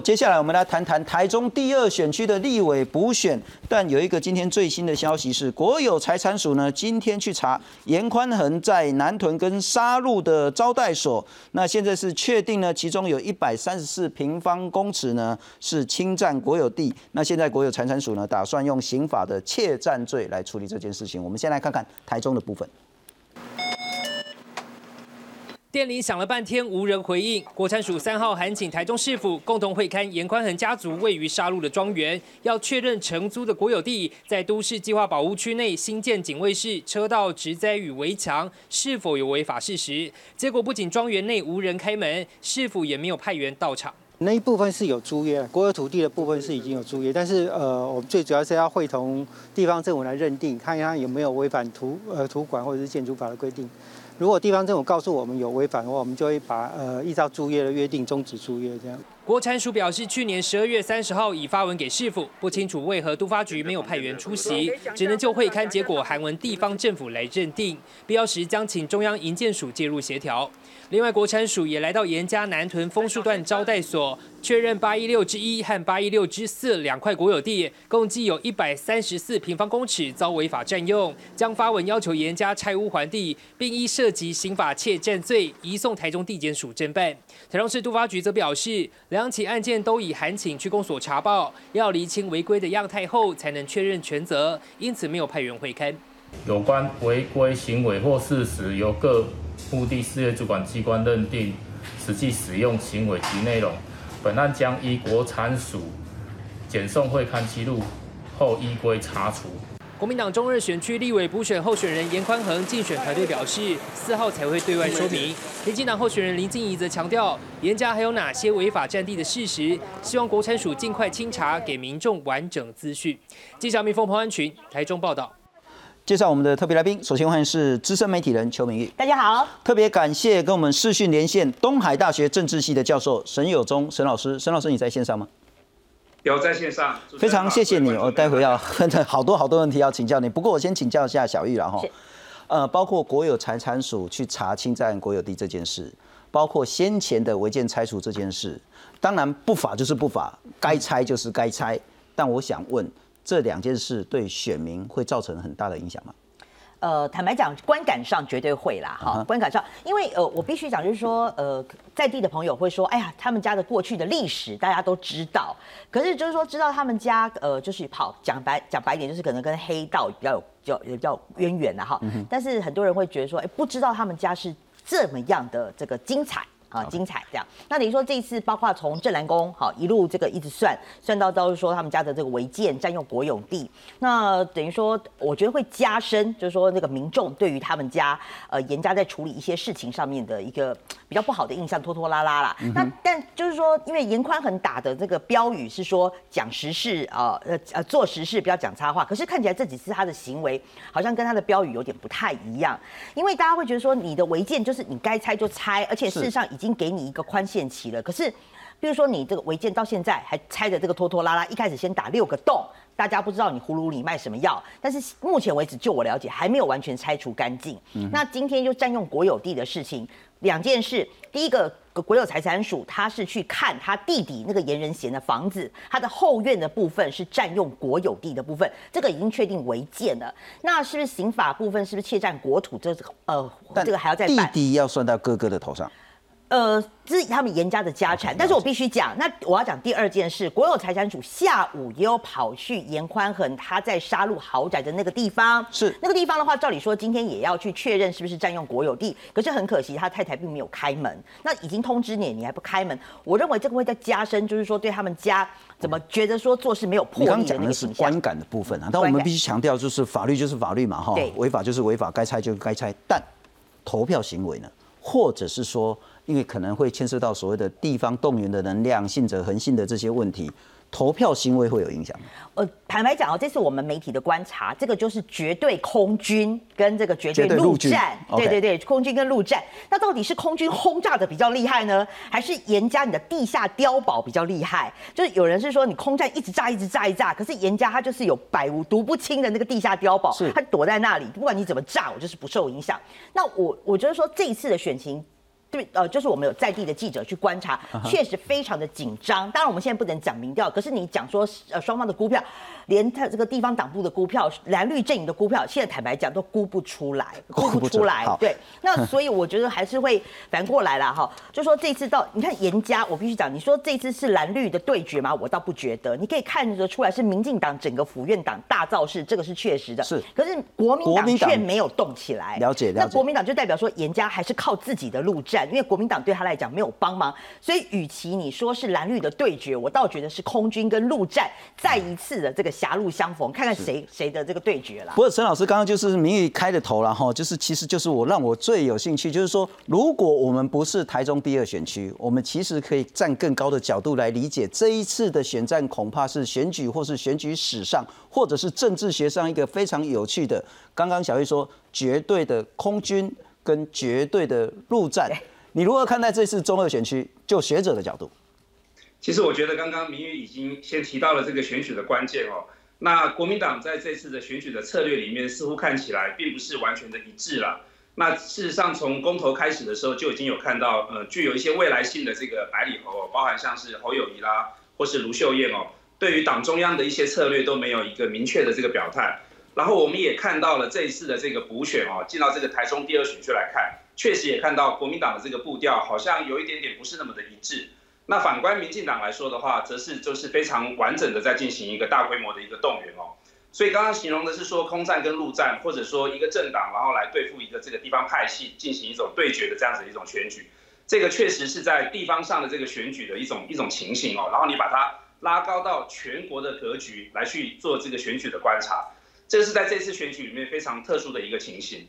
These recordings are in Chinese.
接下来我们来谈谈台中第二选区的立委补选，但有一个今天最新的消息是，国有财产署呢今天去查严宽恒在南屯跟沙鹿的招待所，那现在是确定呢，其中有一百三十四平方公尺呢是侵占国有地，那现在国有财产署呢打算用刑法的窃占罪来处理这件事情。我们先来看看台中的部分。电铃响了半天，无人回应。国产署三号函请台中市府共同会勘严宽恒家族位于沙鹿的庄园，要确认承租的国有地在都市计划保护区内新建警卫室、车道、植栽与围墙是否有违法事实。结果不仅庄园内无人开门，市府也没有派员到场。那一部分是有租约，国有土地的部分是已经有租约，但是呃，我们最主要是要会同地方政府来认定，看一下有没有违反土呃土管或者是建筑法的规定。如果地方政府告诉我们有违反的话，我们就会把呃依照租约的约定终止租约这样。国产署表示，去年十二月三十号已发文给市府，不清楚为何都发局没有派员出席，只能就会刊结果函文地方政府来认定，必要时将请中央营建署介入协调。另外，国产署也来到严家南屯枫树段招待所，确认八一六之一和八一六之四两块国有地，共计有一百三十四平方公尺遭违法占用，将发文要求严家拆屋还地，并依涉及刑法窃占罪移送台中地检署侦办。台中市都发局则表示，两起案件都已函请区公所查报，要厘清违规的样态后才能确认全责，因此没有派员会勘。有关违规行为或事实由各目的事业主管机关认定实际使用行为及内容，本案将依国产署检送会刊记录后依规查处。国民党中日选区立委补选候选人严宽恒竞选团队表示，四号才会对外说明。民进党候选人林静怡则强调，严家还有哪些违法占地的事实，希望国产署尽快清查，给民众完整资讯。记者蜜蜂彭安群台中报道。介绍我们的特别来宾，首先欢迎是资深媒体人邱明玉。大家好，特别感谢跟我们视讯连线东海大学政治系的教授沈友忠沈老师。沈老师，你在线上吗？有在线上。非常谢谢你，我待会要 好多好多问题要请教你。不过我先请教一下小玉了哈。呃，包括国有财产署去查侵占国有地这件事，包括先前的违建拆除这件事，当然不法就是不法，该拆就是该拆。但我想问。这两件事对选民会造成很大的影响吗？呃，坦白讲，观感上绝对会啦，哈，观感上，因为呃，我必须讲，就是说，呃，在地的朋友会说，哎呀，他们家的过去的历史大家都知道，可是就是说，知道他们家，呃，就是跑讲白讲白一点，就是可能跟黑道比较有比较比较渊源的哈，但是很多人会觉得说，哎，不知道他们家是这么样的这个精彩。啊，精彩这样。那等于说这一次，包括从镇南宫好一路这个一直算算到到说他们家的这个违建占用国有地，那等于说我觉得会加深，就是说那个民众对于他们家呃严家在处理一些事情上面的一个比较不好的印象，拖拖拉拉啦。那但就是说，因为严宽很打的这个标语是说讲实事啊，呃呃做实事，不要讲插话。可是看起来这几次他的行为好像跟他的标语有点不太一样，因为大家会觉得说你的违建就是你该拆就拆，而且事实上已经给你一个宽限期了，可是，比如说你这个违建到现在还拆的这个拖拖拉拉，一开始先打六个洞，大家不知道你葫芦里卖什么药，但是目前为止，就我了解，还没有完全拆除干净。嗯那今天又占用国有地的事情，两件事，第一个国有财产署他是去看他弟弟那个严仁贤的房子，他的后院的部分是占用国有地的部分，这个已经确定违建了。那是不是刑法部分是不是窃占国土？这呃，这个还要再弟弟要算到哥哥的头上。呃，这是他们严家的家产，但是我必须讲，那我要讲第二件事，国有财产署下午也有跑去严宽恒他在杀戮豪宅的那个地方，是。那个地方的话，照理说今天也要去确认是不是占用国有地，可是很可惜他太太并没有开门，那已经通知你，你还不开门，我认为这个会在加深，就是说对他们家怎么觉得说做事没有魄力的那个讲的是观感的部分啊，但我们必须强调，就是法律就是法律嘛，哈，违法就是违法，该拆就该拆，但投票行为呢，或者是说。因为可能会牵涉到所谓的地方动员的能量、信者恒信的这些问题，投票行为会有影响？呃，坦白讲哦，这是我们媒体的观察，这个就是绝对空军跟这个绝对陆战，对对对，空军跟陆战，那到底是空军轰炸的比较厉害呢，还是严家你的地下碉堡比较厉害？就是有人是说你空战一直炸一直炸一炸，可是严家他就是有百无毒不侵的那个地下碉堡，他躲在那里，不管你怎么炸，我就是不受影响。那我我觉得说这一次的选情。对，呃，就是我们有在地的记者去观察，确实非常的紧张。当然，我们现在不能讲民调，可是你讲说，呃，双方的股票，连他这个地方党部的股票、蓝绿阵营的股票，现在坦白讲都估不出来，估不出来。对，那所以我觉得还是会反过来了哈，就说这次到你看严家，我必须讲，你说这次是蓝绿的对决吗？我倒不觉得，你可以看得出来是民进党整个府院党大造势，这个是确实的。是，可是国民党却没有动起来。了解，了解。那国民党就代表说严家还是靠自己的路战。因为国民党对他来讲没有帮忙，所以与其你说是蓝绿的对决，我倒觉得是空军跟陆战再一次的这个狭路相逢，看看谁谁的这个对决了。不过陈老师刚刚就是名誉开的头了哈，就是其实就是我让我最有兴趣，就是说如果我们不是台中第二选区，我们其实可以站更高的角度来理解这一次的选战，恐怕是选举或是选举史上，或者是政治学上一个非常有趣的。刚刚小玉说绝对的空军跟绝对的陆战。你如何看待这次中二选区？就学者的角度，其实我觉得刚刚明宇已经先提到了这个选举的关键哦。那国民党在这次的选举的策略里面，似乎看起来并不是完全的一致了。那事实上，从公投开始的时候就已经有看到，呃，具有一些未来性的这个百里侯哦，包含像是侯友谊啦，或是卢秀燕哦，对于党中央的一些策略都没有一个明确的这个表态。然后我们也看到了这一次的这个补选哦，进到这个台中第二选区来看。确实也看到国民党的这个步调好像有一点点不是那么的一致。那反观民进党来说的话，则是就是非常完整的在进行一个大规模的一个动员哦。所以刚刚形容的是说空战跟陆战，或者说一个政党然后来对付一个这个地方派系进行一种对决的这样子一种选举，这个确实是在地方上的这个选举的一种一种情形哦。然后你把它拉高到全国的格局来去做这个选举的观察，这是在这次选举里面非常特殊的一个情形。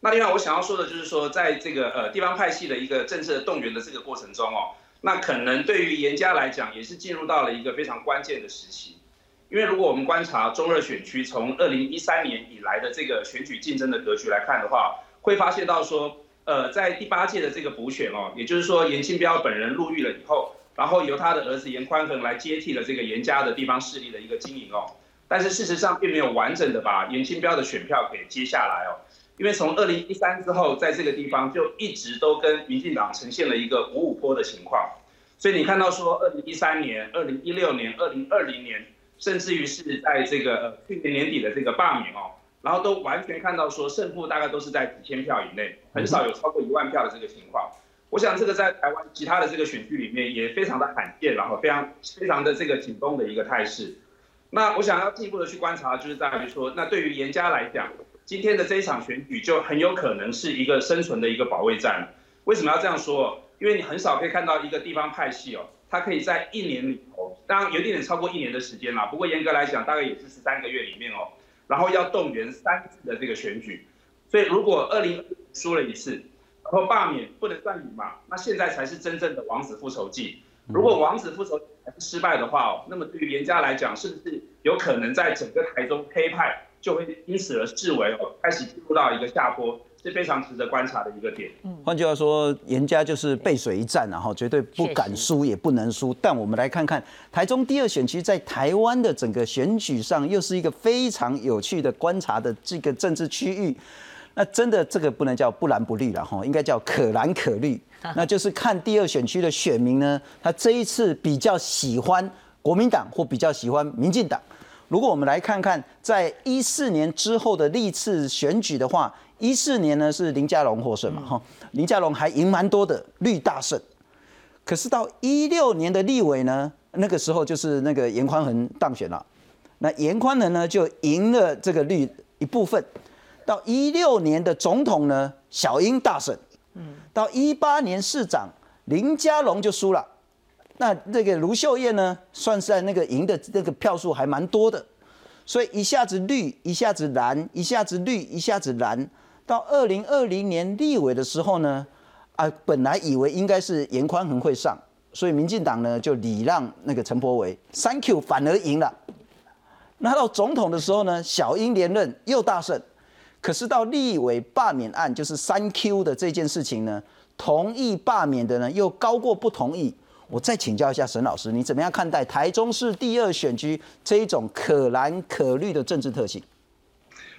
那另外我想要说的就是说，在这个呃地方派系的一个政策动员的这个过程中哦，那可能对于严家来讲，也是进入到了一个非常关键的时期。因为如果我们观察中二选区从二零一三年以来的这个选举竞争的格局来看的话，会发现到说，呃，在第八届的这个补选哦，也就是说严清标本人入狱了以后，然后由他的儿子严宽恒来接替了这个严家的地方势力的一个经营哦，但是事实上并没有完整的把严清标的选票给接下来哦。因为从二零一三之后，在这个地方就一直都跟民进党呈现了一个五五坡的情况，所以你看到说二零一三年、二零一六年、二零二零年，甚至于是在这个去年年底的这个罢免哦，然后都完全看到说胜负大概都是在几千票以内，很少有超过一万票的这个情况。我想这个在台湾其他的这个选区里面也非常的罕见，然后非常非常的这个紧绷的一个态势。那我想要进一步的去观察，就是在于说，那对于严家来讲。今天的这一场选举就很有可能是一个生存的一个保卫战。为什么要这样说？因为你很少可以看到一个地方派系哦，它可以在一年里头，当然有一点点超过一年的时间啦。不过严格来讲，大概也是十三个月里面哦，然后要动员三次的这个选举。所以如果二零输了一次，然后罢免不能算赢嘛，那现在才是真正的王子复仇记。如果王子复仇失败的话哦，那么对于严家来讲，是不是有可能在整个台中黑派？就会因此而视为哦，开始进入到一个下坡，是非常值得观察的一个点。嗯换句话说，严家就是背水一战，然后绝对不敢输，也不能输。但我们来看看台中第二选区在台湾的整个选举上，又是一个非常有趣的观察的这个政治区域。那真的这个不能叫不蓝不绿了哈，应该叫可蓝可绿。那就是看第二选区的选民呢，他这一次比较喜欢国民党或比较喜欢民进党。如果我们来看看，在一四年之后的历次选举的话，一四年呢是林佳龙获胜嘛，哈，林佳龙还赢蛮多的，绿大胜。可是到一六年的立委呢，那个时候就是那个严宽恒当选了，那严宽恒呢就赢了这个绿一部分。到一六年的总统呢，小英大胜，嗯，到一八年市长林佳龙就输了。那这个卢秀燕呢，算是在那个赢的这个票数还蛮多的，所以一下子绿，一下子蓝，一下子绿，一下子蓝。到二零二零年立委的时候呢，啊，本来以为应该是严宽恒会上，所以民进党呢就礼让那个陈柏维，Thank you，反而赢了。那到总统的时候呢，小英连任又大胜，可是到立委罢免案，就是三 Q 的这件事情呢，同意罢免的呢又高过不同意。我再请教一下沈老师，你怎么样看待台中市第二选区这一种可蓝可绿的政治特性？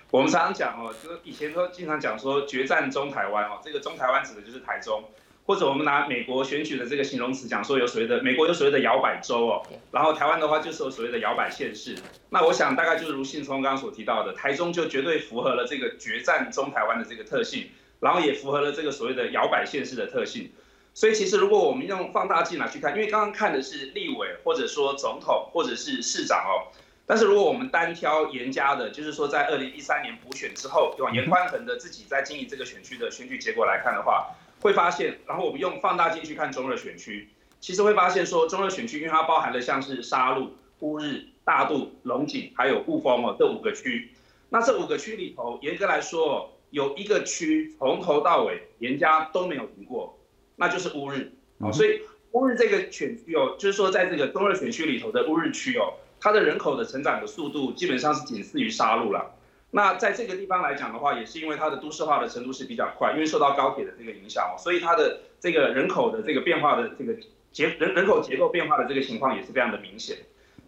我们常常讲哦，就是以前都经常讲说决战中台湾哦，这个中台湾指的就是台中，或者我们拿美国选举的这个形容词讲说有所谓的美国有所谓的摇摆州哦，然后台湾的话就是有所谓的摇摆县市。那我想大概就是如信聪刚刚所提到的，台中就绝对符合了这个决战中台湾的这个特性，然后也符合了这个所谓的摇摆县市的特性。所以其实如果我们用放大镜来去看，因为刚刚看的是立委或者说总统或者是市长哦。但是如果我们单挑严家的，就是说在二零一三年补选之后，往严宽恒的自己在经营这个选区的选举结果来看的话，会发现，然后我们用放大镜去看中热选区，其实会发现说中热选区，因为它包含了像是沙鹿、乌日、大肚、龙井还有雾峰哦这五个区，那这五个区里头，严格来说，有一个区从头到尾严家都没有赢过，那就是乌日哦，所以乌日这个选区哦，就是说在这个中热选区里头的乌日区哦。它的人口的成长的速度基本上是仅次于沙鹿了。那在这个地方来讲的话，也是因为它的都市化的程度是比较快，因为受到高铁的这个影响哦，所以它的这个人口的这个变化的这个结人人口结构变化的这个情况也是非常的明显。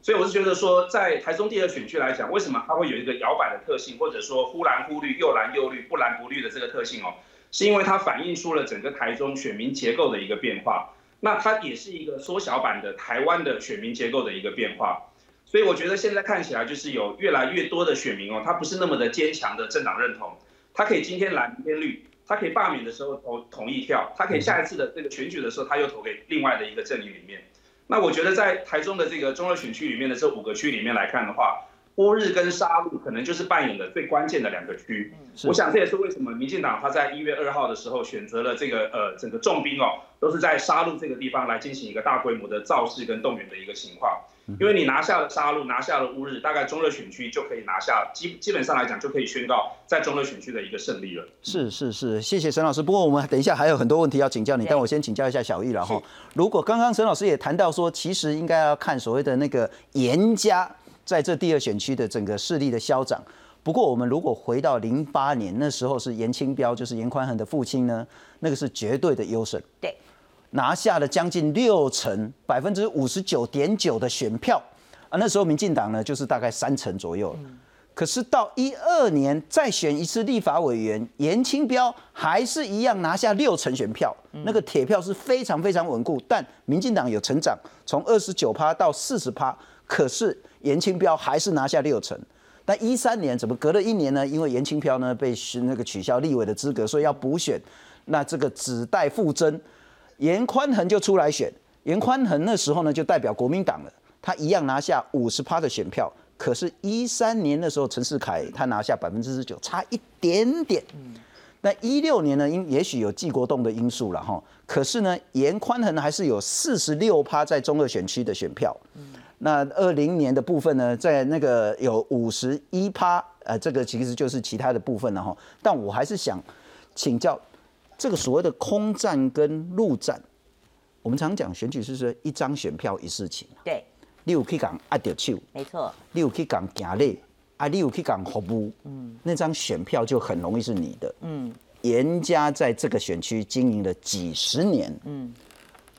所以我是觉得说，在台中第二选区来讲，为什么它会有一个摇摆的特性，或者说忽蓝忽绿、又蓝又绿、不蓝不绿的这个特性哦，是因为它反映出了整个台中选民结构的一个变化。那它也是一个缩小版的台湾的选民结构的一个变化。所以我觉得现在看起来就是有越来越多的选民哦，他不是那么的坚强的政党认同，他可以今天蓝明天绿，他可以罢免的时候投同意票，他可以下一次的这个选举的时候他又投给另外的一个阵营里面。那我觉得在台中的这个中二选区里面的这五个区里面来看的话，乌日跟沙鹿可能就是扮演的最关键的两个区。我想这也是为什么民进党他在一月二号的时候选择了这个呃整个重兵哦，都是在沙鹿这个地方来进行一个大规模的造势跟动员的一个情况。因为你拿下了沙戮，拿下了乌日，大概中热选区就可以拿下，基基本上来讲就可以宣告在中热选区的一个胜利了。是是是，谢谢沈老师。不过我们等一下还有很多问题要请教你，但我先请教一下小玉了哈。如果刚刚沈老师也谈到说，其实应该要看所谓的那个严家在这第二选区的整个势力的消长。不过我们如果回到零八年那时候是严清标，就是严宽恒的父亲呢，那个是绝对的优胜。对。拿下了将近六成，百分之五十九点九的选票啊！那时候民进党呢，就是大概三成左右。可是到一二年再选一次立法委员，严清标还是一样拿下六成选票，那个铁票是非常非常稳固。但民进党有成长，从二十九趴到四十趴，可是严清标还是拿下六成。但一三年怎么隔了一年呢？因为严清标呢被那个取消立委的资格，所以要补选，那这个只待复增。严宽恒就出来选，严宽恒那时候呢就代表国民党了，他一样拿下五十趴的选票。可是，一三年的时候，陈世凯他拿下百分之十九，差一点点。那一六年呢，因也许有季国栋的因素了哈。可是呢，严宽恒还是有四十六趴在中二选区的选票。那二零年的部分呢，在那个有五十一趴，呃，这个其实就是其他的部分了哈。但我还是想请教。这个所谓的空战跟陆战，我们常讲选举是说一张选票一事情。对，你有去讲阿掉手，没错。你有去讲行列，啊，你有去讲服务，嗯，那张选票就很容易是你的。嗯，严家在这个选区经营了几十年，嗯，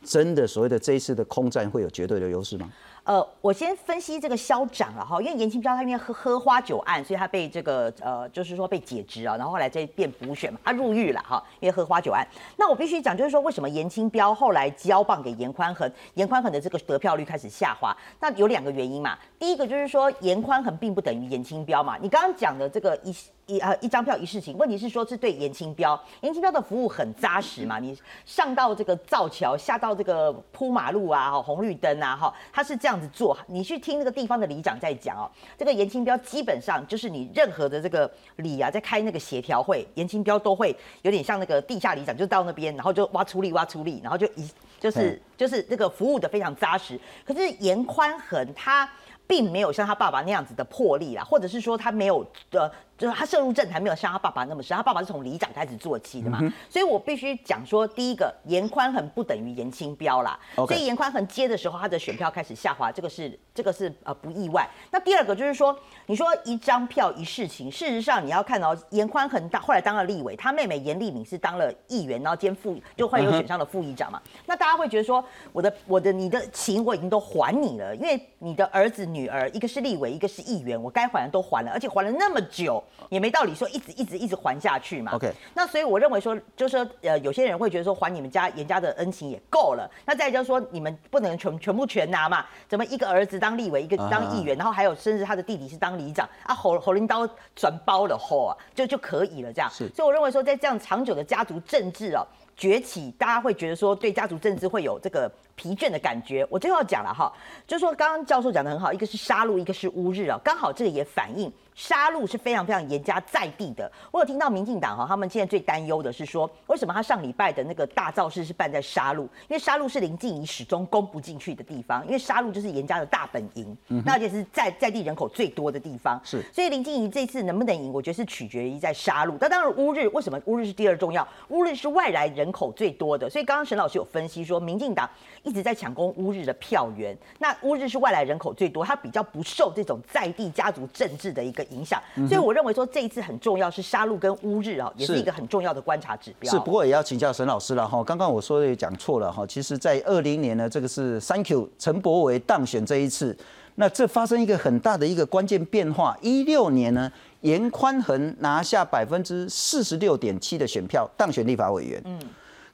真的所谓的这一次的空战会有绝对的优势吗？呃，我先分析这个消长了哈，因为严清标他因为喝喝花酒案，所以他被这个呃，就是说被解职啊，然后后来再变补选嘛，他入狱了哈，因为喝花酒案。那我必须讲，就是说为什么严清标后来交棒给严宽恒，严宽恒的这个得票率开始下滑？那有两个原因嘛，第一个就是说严宽恒并不等于严清标嘛，你刚刚讲的这个一。一呃一张票一事情，问题是说是对严清标，严清标的服务很扎实嘛？你上到这个造桥，下到这个铺马路啊，红绿灯啊，哈，他是这样子做。你去听那个地方的里长在讲哦，这个严清标基本上就是你任何的这个里啊，在开那个协调会，严清标都会有点像那个地下里长，就到那边，然后就挖出力挖出力，然后就一就是就是这个服务的非常扎实。可是严宽恒他并没有像他爸爸那样子的魄力啦，或者是说他没有呃。就是他涉入政坛没有像他爸爸那么深，他爸爸是从里长开始做起的嘛，所以我必须讲说，第一个严宽恒不等于严清标啦，所以严宽恒接的时候，他的选票开始下滑，这个是这个是呃不意外。那第二个就是说，你说一张票一事情，事实上你要看到严宽恒当后来当了立委，他妹妹严丽敏是当了议员，然后兼副就后来又选上了副议长嘛，那大家会觉得说，我的我的你的情我已经都还你了，因为你的儿子女儿一个是立委，一个是议员，我该还的都还了，而且还了那么久，也没道理说一直一直一直还下去嘛。OK 那所以我认为说，就是说呃，有些人会觉得说还你们家严家的恩情也够了，那再就是说你们不能全全部全拿嘛，怎么一个儿子当立委，一个当议员，然后还有甚至他的弟弟是当里长啊，侯侯林刀转包了后啊，就就可以了这样。是所以我认为说，在这样长久的家族政治哦崛起，大家会觉得说对家族政治会有这个疲倦的感觉。我最后要讲了哈，就是说刚刚教授讲的很好，一个是杀戮，一个是乌日啊，刚好这个也反映杀戮是非常非常严加在地的。我有听到民进党哈，他们现在最担忧的是说，为什么他上礼拜的那个大造势是办在杀戮？因为杀戮是林静怡始终攻不进去的地方，因为杀戮就是严家的大本营，嗯那而且是在在地人口最多的地方。是所以林静怡这次能不能赢，我觉得是取决于在杀戮。那当然乌日为什么乌日是第二重要？乌日是外来人口最多的，所以刚刚沈老师有分析说，民进党一直在抢攻乌日的票源。那乌日是外来人口最多，它比较不受这种在地家族政治的一个影响。所以我认为说这一次很重要是杀戮跟乌日啊，也是是一个很重要的观察指标。是，不过也要请教沈老师了哈。刚刚我说的也讲错了哈。其实，在二零年呢，这个是 Thank you 陈柏维当选这一次，那这发生一个很大的一个关键变化。一六年呢，严宽恒拿下百分之四十六点七的选票当选立法委员。嗯。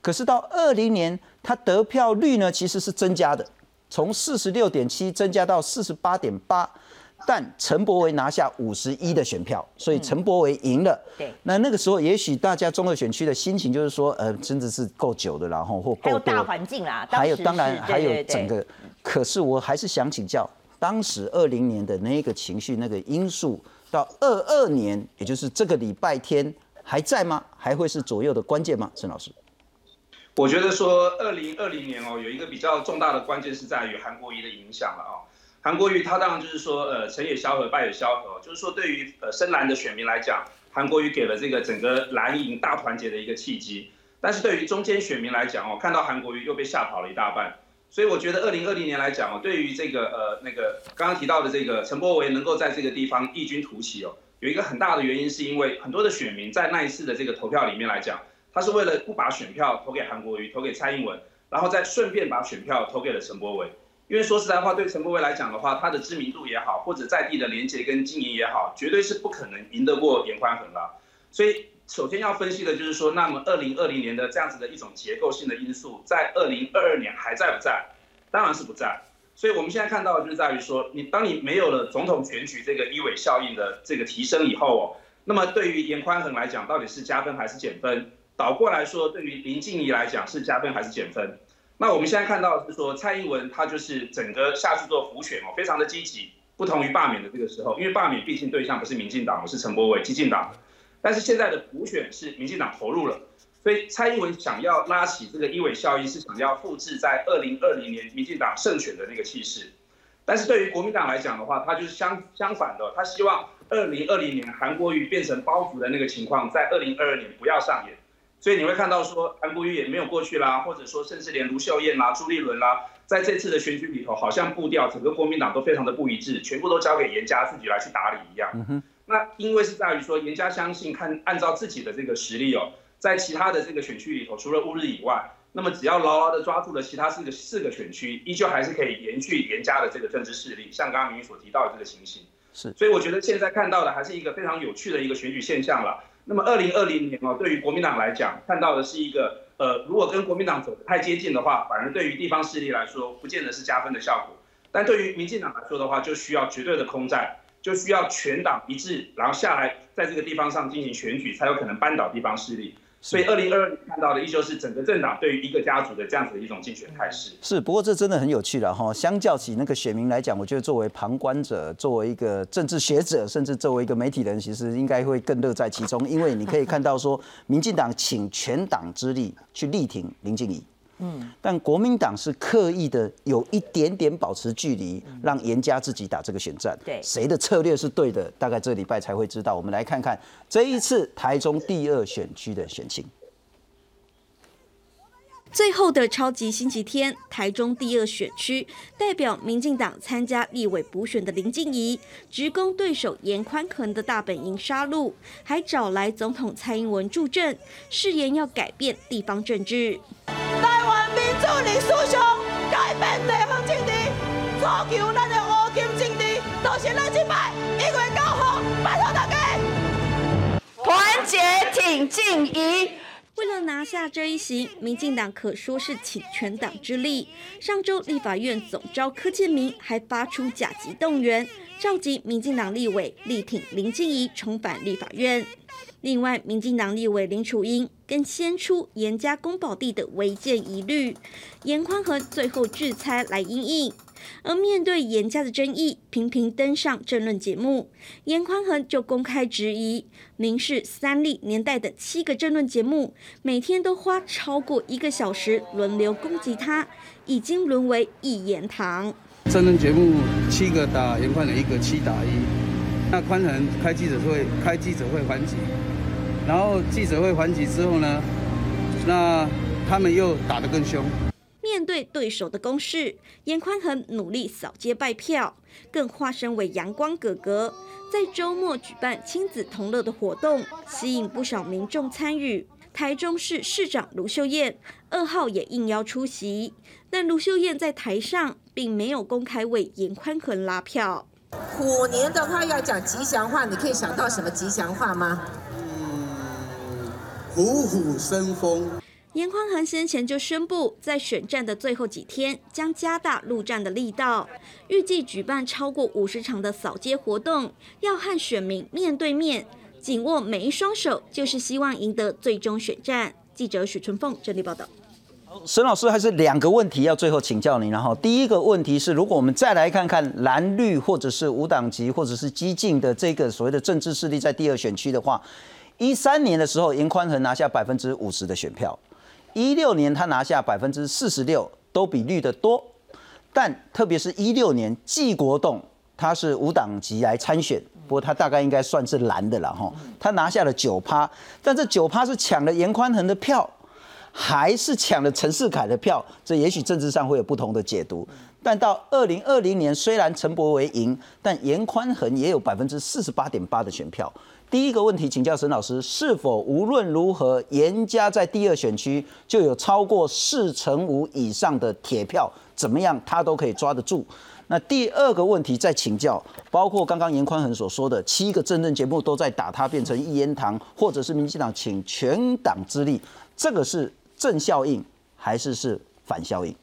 可是到二零年，他得票率呢其实是增加的，从四十六点七增加到四十八点八。但陈柏维拿下五十一的选票，所以陈柏维赢了。对那那个时候，也许大家中二选区的心情就是说，呃，真的是够久的，然后或还有大够多，环境啦，还有当然是还有整个。可是我还是想请教，当时二零年的那个情绪、那个因素，到二二年，也就是这个礼拜天还在吗？还会是左右的关键吗？沈老师，我觉得说，二零二零年哦，有一个比较重大的关键是在于韩国瑜的影响了啊、韩国瑜他当然就是说，呃，成也萧何，败也萧何，就是说对于呃深蓝的选民来讲，韩国瑜给了这个整个蓝营大团结的一个契机。但是对于中间选民来讲哦，看到韩国瑜又被吓跑了一大半，所以我觉得二零二零年来讲哦，对于这个呃那个刚刚提到的这个陈柏维能够在这个地方异军突起哦，有一个很大的原因是因为很多的选民在那一次的这个投票里面来讲，他是为了不把选票投给韩国瑜，投给蔡英文，然后再顺便把选票投给了陈柏维。因为说实在话，对陈柏维来讲的话，他的知名度也好，或者在地的连接跟经营也好，绝对是不可能赢得过严宽恒了。所以首先要分析的就是说，那么二零二零年的这样子的一种结构性的因素，在二零二二年还在不在？当然是不在。所以我们现在看到的就是在于说，你当你没有了总统选举这个一尾效应的这个提升以后哦，那么对于严宽恒来讲，到底是加分还是减分？倒过来说，对于林静怡来讲是加分还是减分？那我们现在看到是说，蔡英文他就是整个下去做浮选哦，非常的积极，不同于罢免的这个时候，因为罢免毕竟对象不是民进党，是陈柏伟激进党，但是现在的补选是民进党投入了，所以蔡英文想要拉起这个一尾效应，是想要复制在二零二零年民进党胜选的那个气势。但是对于国民党来讲的话，他就是相相反的，他希望二零二零年韩国瑜变成包袱的那个情况，在二零二二年不要上演。所以你会看到说，韩国瑜也没有过去啦，或者说甚至连卢秀燕啦、朱立伦啦，在这次的选举里头，好像步调整个国民党都非常的不一致，全部都交给严家自己来去打理一样。那因为是在于说，严家相信看按照自己的这个实力哦，在其他的这个选区里头，除了乌日以外，那么只要牢牢的抓住了其他四个四个选区，依旧还是可以延续严家的这个政治势力，像刚刚明宇所提到的这个情形。是所以我觉得现在看到的还是一个非常有趣的一个选举现象了。那么二零二零年哦，对于国民党来讲，看到的是一个呃，如果跟国民党走得太接近的话，反而对于地方势力来说，不见得是加分的效果。但对于民进党来说的话，就需要绝对的空战，就需要全党一致，然后下来在这个地方上进行选举，才有可能扳倒地方势力。所以二零二二年看到的依旧是整个政党对于一个家族的这样子的一种竞选态势。是，不过这真的很有趣了哈。相较起那个选民来讲，我觉得作为旁观者，作为一个政治学者，甚至作为一个媒体人，其实应该会更乐在其中，因为你可以看到说，民进党请全党之力去力挺林静怡。嗯，但国民党是刻意的有一点点保持距离，让严家自己打这个选战。对谁的策略是对的，大概这礼拜才会知道。我们来看看这一次台中第二选区的选情。最后的超级星期天，台中第二选区代表民进党参加立委补选的林静怡，直攻对手严宽恒的大本营杀戮，还找来总统蔡英文助阵，誓言要改变地方政治。改变地方政治，咱的乌金政治，就是咱这摆一月九号，拜托大家团结挺静怡。为了拿下这一席，民进党可说是倾全党之力。上周立法院总召柯建明还发出甲级动员，召集民进党立委力挺林静怡重返立法院。另外，民进党立委林楚英更先出严家公保地的违建疑虑，严宽和最后制裁来应应。而面对严家的争议，频频登上政论节目，严宽恒就公开质疑：明视、三立、年代等七个政论节目，每天都花超过一个小时轮流攻击他，已经沦为一言堂。政论节目七个打严宽恒，一个七打一。那宽恒开记者会，开记者会还击，然后记者会还击之后呢，那他们又打得更凶。面对对手的攻势，严宽恒努力扫街拜票，更化身为阳光哥哥，在周末举办亲子同乐的活动，吸引不少民众参与。台中市市长卢秀燕二号也应邀出席，但卢秀燕在台上并没有公开为严宽恒拉票。虎年的话要讲吉祥话，你可以想到什么吉祥话吗？嗯，虎虎生风。严宽恒先前就宣布，在选战的最后几天将加大陆战的力道，预计举办超过五十场的扫街活动，要和选民面对面，紧握每一双手，就是希望赢得最终选战。记者许春凤整理报道。沈老师还是两个问题要最后请教您，然后第一个问题是，如果我们再来看看蓝绿或者是无党籍或者是激进的这个所谓的政治势力在第二选区的话，一三年的时候，严宽恒拿下百分之五十的选票。一六年他拿下百分之四十六，都比绿的多，但特别是一六年季国栋他是无党籍来参选，不过他大概应该算是蓝的了哈，他拿下了九趴，但这九趴是抢了严宽恒的票，还是抢了陈世凯的票？这也许政治上会有不同的解读。但到二零二零年，虽然陈柏维赢，但严宽恒也有百分之四十八点八的选票。第一个问题，请教沈老师，是否无论如何，严家在第二选区就有超过四成五以上的铁票，怎么样他都可以抓得住？那第二个问题再请教，包括刚刚严宽恒所说的七个政论节目都在打他变成一言堂，或者是民进党请全党之力，这个是正效应还是是反效应？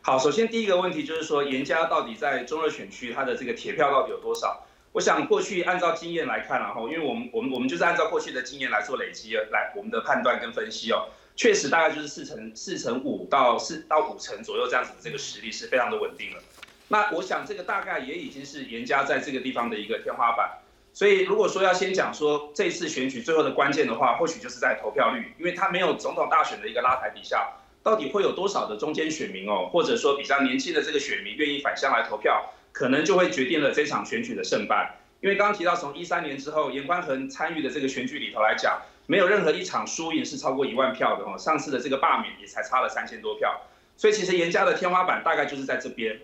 好，首先第一个问题就是说，严家到底在中二选区他的这个铁票到底有多少？我想过去按照经验来看，然后因为我们我们我们就是按照过去的经验来做累积，来我们的判断跟分析哦，确实大概就是四成四成五到四到五成左右这样子的这个实力是非常的稳定了。那我想这个大概也已经是严家在这个地方的一个天花板。所以如果说要先讲说这次选举最后的关键的话，或许就是在投票率，因为他没有总统大选的一个拉抬底下，到底会有多少的中间选民哦，或者说比较年轻的这个选民愿意返乡来投票？可能就会决定了这场选举的胜败，因为刚刚提到从一三年之后，严宽恒参与的这个选举里头来讲，没有任何一场输赢是超过一万票的哦。上次的这个罢免也才差了三千多票，所以其实严家的天花板大概就是在这边。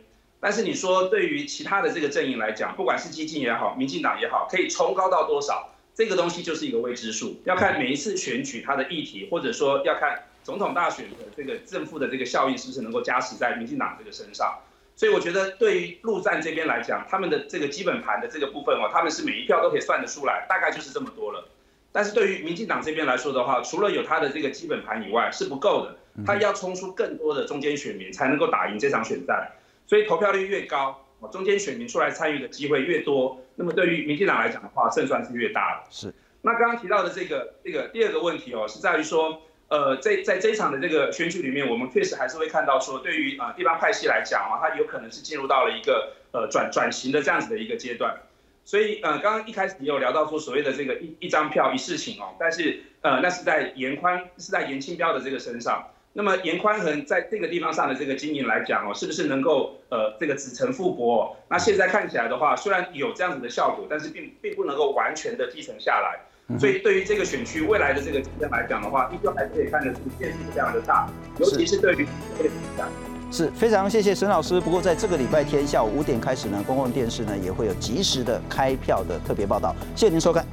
但是你说对于其他的这个阵营来讲，不管是激进也好，民进党也好，可以冲高到多少，这个东西就是一个未知数，要看每一次选举它的议题，或者说要看总统大选的这个正负的这个效应是不是能够加持在民进党这个身上。所以我觉得，对于陆战这边来讲，他们的这个基本盘的这个部分哦，他们是每一票都可以算得出来，大概就是这么多了。但是对于民进党这边来说的话，除了有他的这个基本盘以外，是不够的。他要冲出更多的中间选民，才能够打赢这场选战。所以投票率越高，中间选民出来参与的机会越多，那么对于民进党来讲的话，胜算是越大的。是。那刚刚提到的这个这个第二个问题哦，是在于说。呃，在在这一场的这个选举里面，我们确实还是会看到说，对于啊地方派系来讲啊，它有可能是进入到了一个呃转转型的这样子的一个阶段。所以呃，刚刚一开始也有聊到说，所谓的这个一一张票一事情哦，但是呃，那是在严宽是在严清标的这个身上。那么严宽恒在这个地方上的这个经营来讲哦，是不是能够呃这个子承父薄？那现在看起来的话，虽然有这样子的效果，但是并并不能够完全的继承下来。所以，对于这个选区未来的这个竞争来讲的话，依旧还是可以看得出变数非常的大，尤其是对于这个影响。是非常谢谢沈老师。不过，在这个礼拜天下午五点开始呢，公共电视呢也会有及时的开票的特别报道。谢谢您收看。